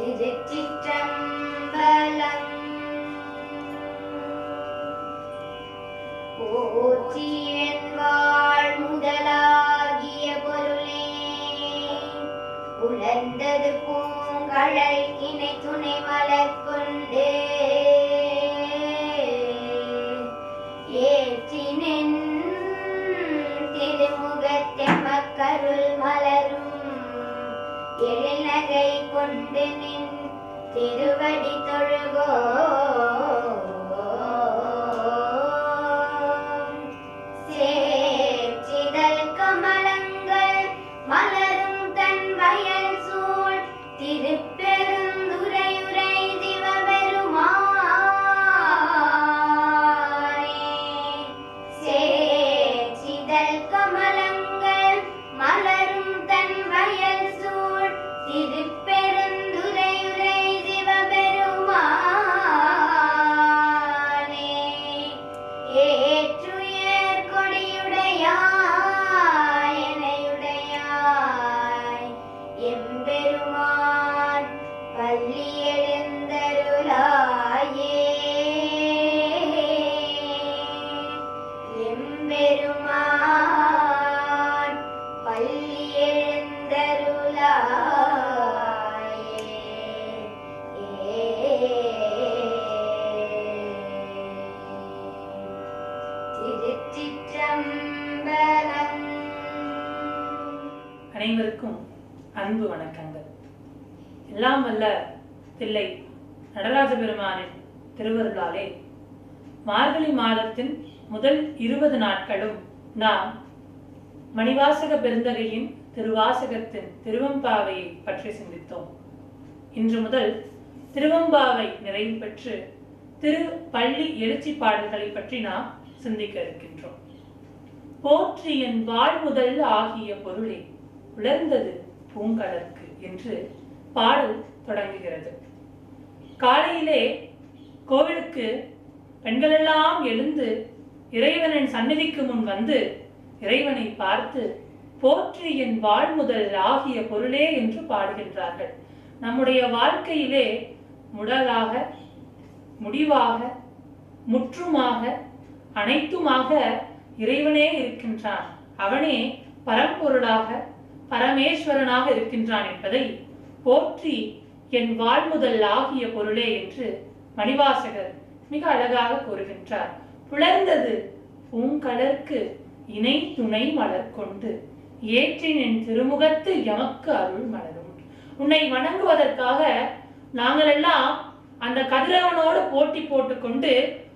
திருச்சிற்றம்பலம் போற்றியன் வாழ் முதலாகிய பொருளே உழந்தது பூங்கழை இணை துணை மலர் திருவடி தொழுகோ அனைவருக்கும் அன்பு வணக்கங்கள். எல்லாம் வல்ல தில்லை நடராஜ பெருமானின் திருவருளாலே மார்கழி மாதத்தின் முதல் இருபது நாட்களும் நாம் மணிவாசக பெருந்தகையின் திருவாசகத்தின் திருவம்பாவையை பற்றி சிந்தித்தோம். இன்று முதல் திருவம்பாவை நிறைவு பெற்று திரு பள்ளி எழுச்சி பாடல்களை பற்றி நாம் சிந்திக்க இருக்கின்றோம். போற்றி என் வாழ்முதல் ஆகிய பொருளே உலர்ந்தது பூங்கலர்க்கு என்று பாடல் தொடங்குகிறது. காலையிலே கோவிலுக்கு பெண்களெல்லாம் எழுந்து இறைவனின் சந்நிதிக்கு முன் வந்து இறைவனை பார்த்து போற்றி என் வாழ்முதல் ஆகிய பொருளே என்று பாடுகின்றார்கள். நம்முடைய வாழ்க்கையிலே முடலாக முடிவாக முற்றுமாக அனைத்துமாக இறைவனே இருக்கின்றான். அவனே பரம்பொருளாக பரமேஸ்வரனாக இருக்கின்றான் என்பதை போற்றி என் வாழ்முதல் ஆகிய பொருளே என்று மணிவாசகர் மிக அழகாக கூறுகின்றார். புலர்ந்தது பூங்கலர்க்கு இணை துணை மலர் கொண்டு ஏற்றின் என் திருமுகத்து எமக்கு அருள் மலரும். உன்னை வணங்குவதற்காக நாங்களெல்லாம் அந்த கதிரவனோடு போட்டி போட்டுக்கொண்டு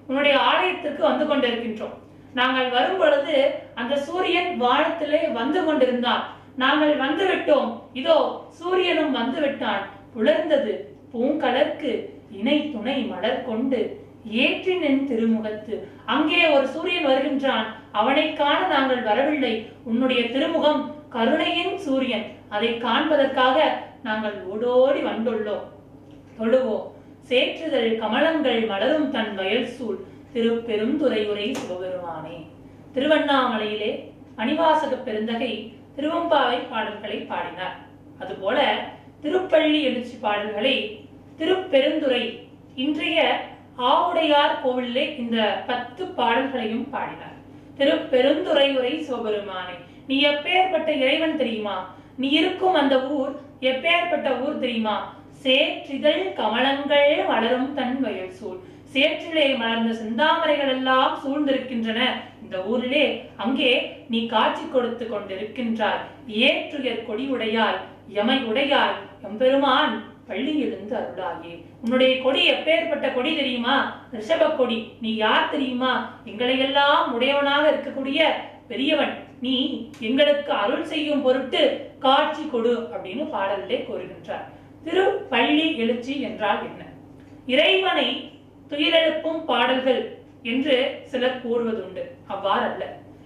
உன்னுடைய ஆலயத்துக்கு வந்து கொண்டிருக்கின்றோம். நாங்கள் வரும் பொழுது அந்த சூரியன் வானத்திலே வந்து கொண்டிருந்தான். நாங்கள் வந்துவிட்டோம். இதோ சூரியனும் வந்து விட்டான் புலர்ந்தது பூங்கலர்க்கு இணை துணை மலர் கொண்டு ஏற்றினின் திருமுகத்து. அங்கே ஒரு சூரியன் வருகின்றான். அவனை காண நாங்கள் வரவில்லை. உன்னுடைய திருமுகம் கருணையின் சூரியன். அதை காண்பதற்காக நாங்கள் ஓடோடி வந்துள்ளோம். தொழுவோம். சேற்றுதல் கமலங்கள் மலரும் தன் வயல் சூழ். திருப்பெருந்துறையுரை சிவபெருமானே. திருவண்ணாமலையிலே மணிவாசக பெருந்தகை திருவம்பாவை பாடல்களை பாடினார். அதுபோல திருப்பள்ளி எழுச்சி பாடல்களை திருப்பெருந்துறை இன்றைய ஆவுடையார் கோவிலே இந்த பத்து பாடல்களையும் பாடினார். திருப்பெருந்துறை உரை சிவபெருமானை நீ எப்பேற்பட்ட இறைவன் தெரியுமா? நீ இருக்கும் அந்த ஊர் எப்பேற்பட்ட ஊர் தெரியுமா? சேற்றிதழ் கமலங்கள் வளரும் தன் வயல் சூழ். சேற்றிலே மலர்ந்த செந்தாமரைகள் எல்லாம் சூழ்ந்திருக்கின்றன. இந்த ஊரிலே அங்கே நீ காட்சி கொடுத்து கொண்டிருக்கின்றாய். ஏற்றுயர் கொடி உடையார் எமை உடையார் எம்பெருமான் பள்ளியிலிருந்து எழுந்து அருளாயே உன்னுடைய கொடி எப்பேற்பட்ட கொடி தெரியுமா? ரிஷப கொடி நீ யார் தெரியுமா? எங்களை எல்லாம் உடையவனாக இருக்கக்கூடிய பெரியவன். நீ எங்களுக்கு அருள் செய்யும் பொருட்டு காட்சி கொடு அப்படின்னு பாடலிலே கூறுகின்றார். திரு பள்ளி எழுச்சி என்றால் என்ன? இறைவனை துயிலெழுப்பும் பாடல்கள் என்று சிலர் கூறுவதுண்டு. அவ்வாறல்ல.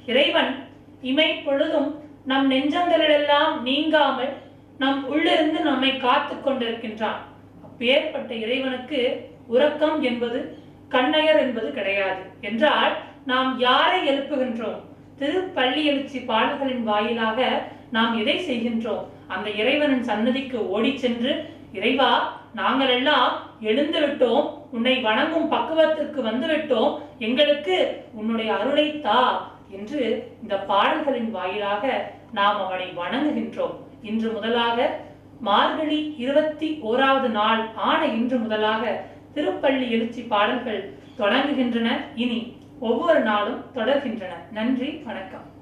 இறைவன் இமை பொழுதும் நம் நெஞ்சங்களிலெல்லாம் நீங்காமல் நம் உள்ளிருந்து நம்மை காத்து கொண்டிருக்கின்றான். அப்பேற்பட்ட இறைவனுக்கு உறக்கம் என்பது கண்ணையர் என்பது கிடையாது. என்றால் நாம் யாரை எழுப்புகின்றோம்? திருப்பள்ளி எழுச்சி பாடல்களின் வாயிலாக நாம் எதை செய்கின்றோம்? அந்த இறைவனின் சன்னதிக்கு ஓடி சென்று இறைவா நாங்கள் எல்லாம் எழுந்து விட்டோம் உன்னை வணங்கும் பக்குவத்திற்கு வந்துவிட்டோம். எங்களுக்கு உன்னுடைய அருளை தா என்று இந்த பாடல்களின் வாயிலாக நாம் அவனை வணங்குகின்றோம். இன்று முதலாக மார்கழி இருபத்தி ஓராவது நாள் ஆன இன்று முதலாக திருப்பள்ளி எழுச்சி பாடல்கள் தொடங்குகின்றன. இனி ஒவ்வொரு நாளும் தொடர்கின்றன. நன்றி வணக்கம்.